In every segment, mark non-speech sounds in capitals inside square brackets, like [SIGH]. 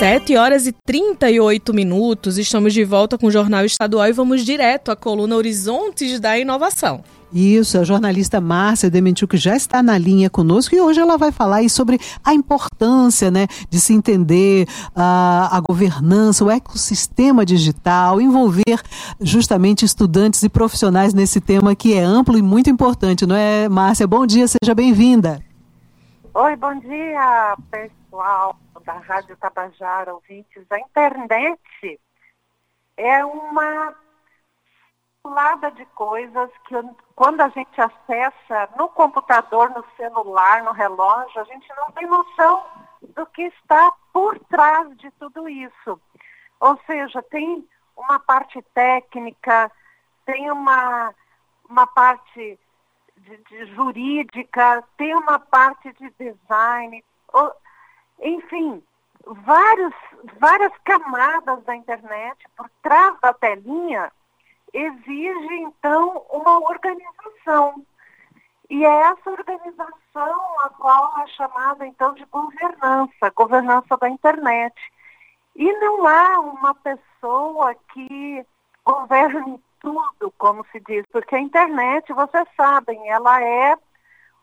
7 horas e 38 minutos, estamos de volta com o Jornal Estadual e vamos direto à coluna Horizontes da Inovação. Isso, a jornalista Márcia Dementiuk já está na linha conosco e hoje ela vai falar sobre a importância né, de se entender a governança, o ecossistema digital, envolver justamente estudantes e profissionais nesse tema que é amplo e muito importante, não é, Márcia? Bom dia, seja bem-vinda. Oi, bom dia, pessoal da Rádio Tabajara, ouvintes. A internet é uma lada de coisas que quando a gente acessa no computador, no celular, no relógio, a gente não tem noção do que está por trás de tudo isso. Ou seja, tem uma parte técnica, tem uma, uma parte de, de jurídica, tem uma parte de design, ou, enfim, vários, várias camadas da internet por trás da telinha exige, então, uma organização. E é essa organização a qual é chamada, então, de governança, governança da internet. E não há uma pessoa que governe tudo, como se diz, porque a internet, vocês sabem, ela é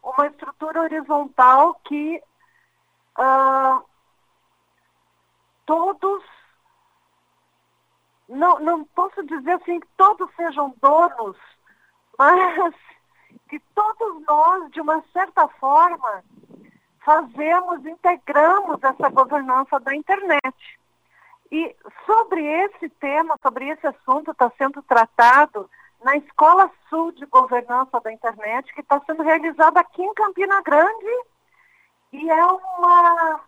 uma estrutura horizontal que uh, todos não, não posso dizer assim que todos sejam donos, [LAUGHS] mas que todos nós, de uma certa forma, fazemos, integramos essa governança da internet. E sobre esse tema, sobre esse assunto, está sendo tratado na Escola Sul de Governança da Internet, que está sendo realizada aqui em Campina Grande. E é uma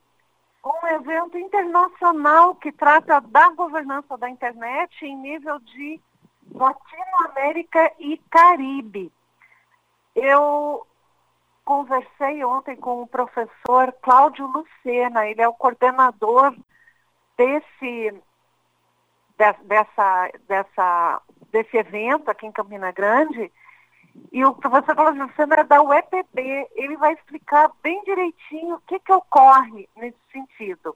um evento internacional que trata da governança da internet em nível de Latinoamérica e Caribe. Eu conversei ontem com o professor Cláudio Lucena, ele é o coordenador desse, de, dessa, dessa, desse evento aqui em Campina Grande, e o professor Cláudio Lucena é da UEPB. Ele vai explicar bem direitinho o que, que ocorre nesse sentido.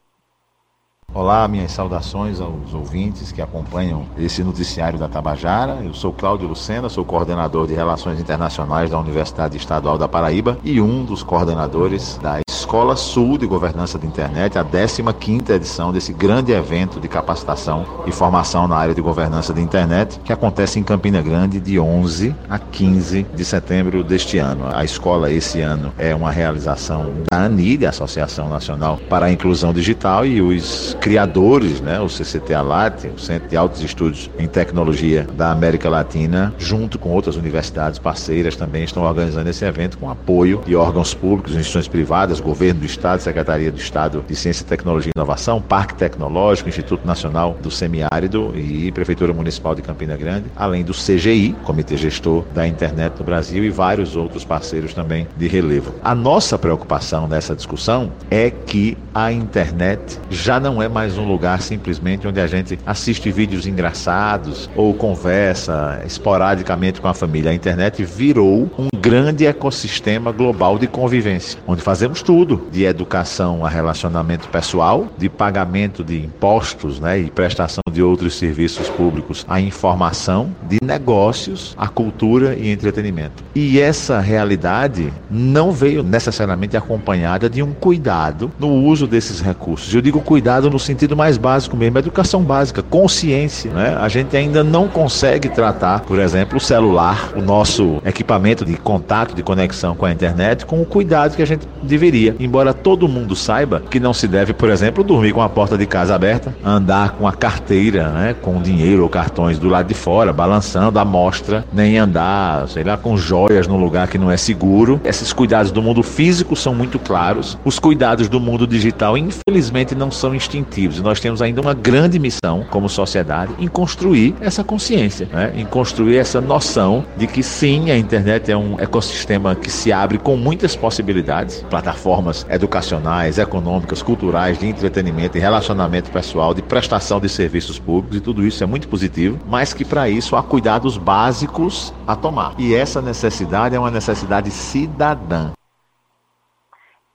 Olá, minhas saudações aos ouvintes que acompanham esse noticiário da Tabajara. Eu sou Cláudio Lucena, sou coordenador de Relações Internacionais da Universidade Estadual da Paraíba e um dos coordenadores da Escola Sul de Governança da Internet, a 15ª edição desse grande evento de capacitação e formação na área de governança da internet, que acontece em Campina Grande de 11 a 15 de setembro deste ano. A escola esse ano é uma realização da ANID, Associação Nacional para a Inclusão Digital, e os criadores, né, o CCT Alat, o Centro de Altos Estudos em Tecnologia da América Latina, junto com outras universidades parceiras também estão organizando esse evento com apoio de órgãos públicos, instituições privadas, governos Governo do Estado, Secretaria do Estado de Ciência, Tecnologia e Inovação, Parque Tecnológico, Instituto Nacional do Semiárido e Prefeitura Municipal de Campina Grande, além do CGI, Comitê Gestor da Internet no Brasil, e vários outros parceiros também de relevo. A nossa preocupação nessa discussão é que a internet já não é mais um lugar simplesmente onde a gente assiste vídeos engraçados ou conversa esporadicamente com a família. A internet virou um grande ecossistema global de convivência, onde fazemos tudo tudo, de educação a relacionamento pessoal, de pagamento de impostos né, e prestação de outros serviços públicos, a informação, de negócios, a cultura e entretenimento. E essa realidade não veio necessariamente acompanhada de um cuidado no uso desses recursos. Eu digo cuidado no sentido mais básico mesmo, educação básica, consciência. Né? A gente ainda não consegue tratar, por exemplo, o celular, o nosso equipamento de contato, de conexão com a internet, com o cuidado que a gente deveria embora todo mundo saiba que não se deve, por exemplo, dormir com a porta de casa aberta, andar com a carteira, né, com dinheiro ou cartões do lado de fora, balançando a mostra, nem andar, sei lá, com joias num lugar que não é seguro. Esses cuidados do mundo físico são muito claros. Os cuidados do mundo digital, infelizmente, não são instintivos. Nós temos ainda uma grande missão como sociedade em construir essa consciência, né? em construir essa noção de que sim, a internet é um ecossistema que se abre com muitas possibilidades, plataformas educacionais, econômicas, culturais, de entretenimento e relacionamento pessoal, de prestação de serviços públicos, e tudo isso é muito positivo, mas que para isso há cuidados básicos a tomar. E essa necessidade é uma necessidade cidadã.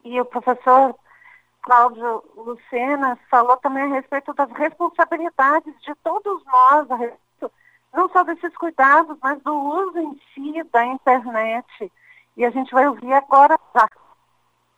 E o professor Cláudio Lucena falou também a respeito das responsabilidades de todos nós, a respeito, não só desses cuidados, mas do uso em si da internet. E a gente vai ouvir agora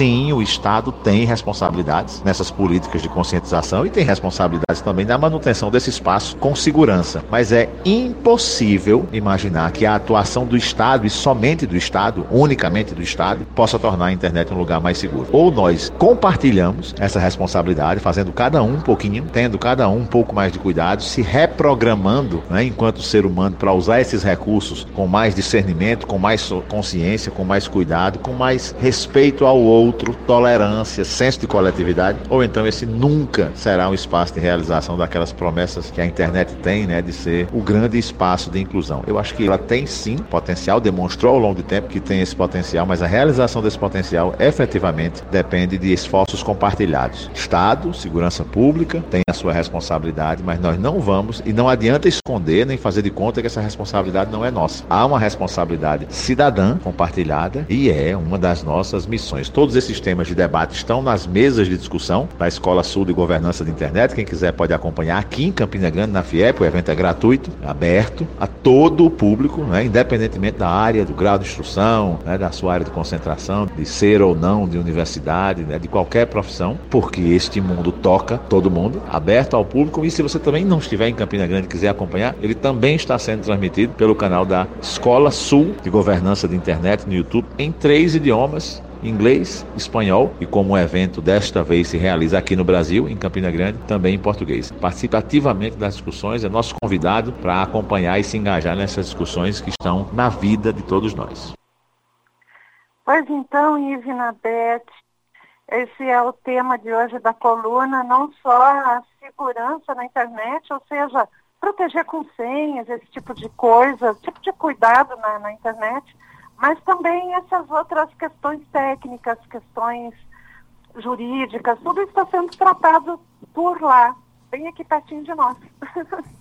Sim, o Estado tem responsabilidades nessas políticas de conscientização e tem responsabilidades também na manutenção desse espaço com segurança. Mas é impossível imaginar que a atuação do Estado e somente do Estado, unicamente do Estado, possa tornar a internet um lugar mais seguro. Ou nós compartilhamos essa responsabilidade, fazendo cada um um pouquinho, tendo cada um um pouco mais de cuidado, se reprogramando né, enquanto ser humano para usar esses recursos com mais discernimento, com mais consciência, com mais cuidado, com mais respeito ao outro, tolerância, senso de coletividade, ou então esse nunca será um espaço de realização daquelas promessas que a internet tem, né, de ser o grande espaço de inclusão. Eu acho que ela tem sim potencial, demonstrou ao longo do tempo que tem esse potencial, mas a realização desse potencial efetivamente depende de esforços compartilhados. Estado, segurança pública tem a sua responsabilidade, mas nós não vamos e não adianta esconder nem fazer de conta que essa responsabilidade não é nossa. Há uma responsabilidade cidadã compartilhada e é uma das nossas missões Todos esses temas de debate estão nas mesas de discussão da Escola Sul de Governança de Internet. Quem quiser pode acompanhar aqui em Campina Grande, na FIEP. O evento é gratuito, aberto a todo o público, né, independentemente da área, do grau de instrução, né, da sua área de concentração, de ser ou não de universidade, né, de qualquer profissão, porque este mundo toca todo mundo, aberto ao público. E se você também não estiver em Campina Grande e quiser acompanhar, ele também está sendo transmitido pelo canal da Escola Sul de Governança de Internet no YouTube em três idiomas inglês, espanhol e como o evento desta vez se realiza aqui no Brasil, em Campina Grande, também em português. Participe ativamente das discussões, é nosso convidado para acompanhar e se engajar nessas discussões que estão na vida de todos nós. Pois então, Ivna Beth, esse é o tema de hoje da coluna, não só a segurança na internet, ou seja, proteger com senhas, esse tipo de coisa, tipo de cuidado na, na internet, mas também essas outras questões técnicas, questões jurídicas, tudo está sendo tratado por lá, bem aqui pertinho de nós. [LAUGHS]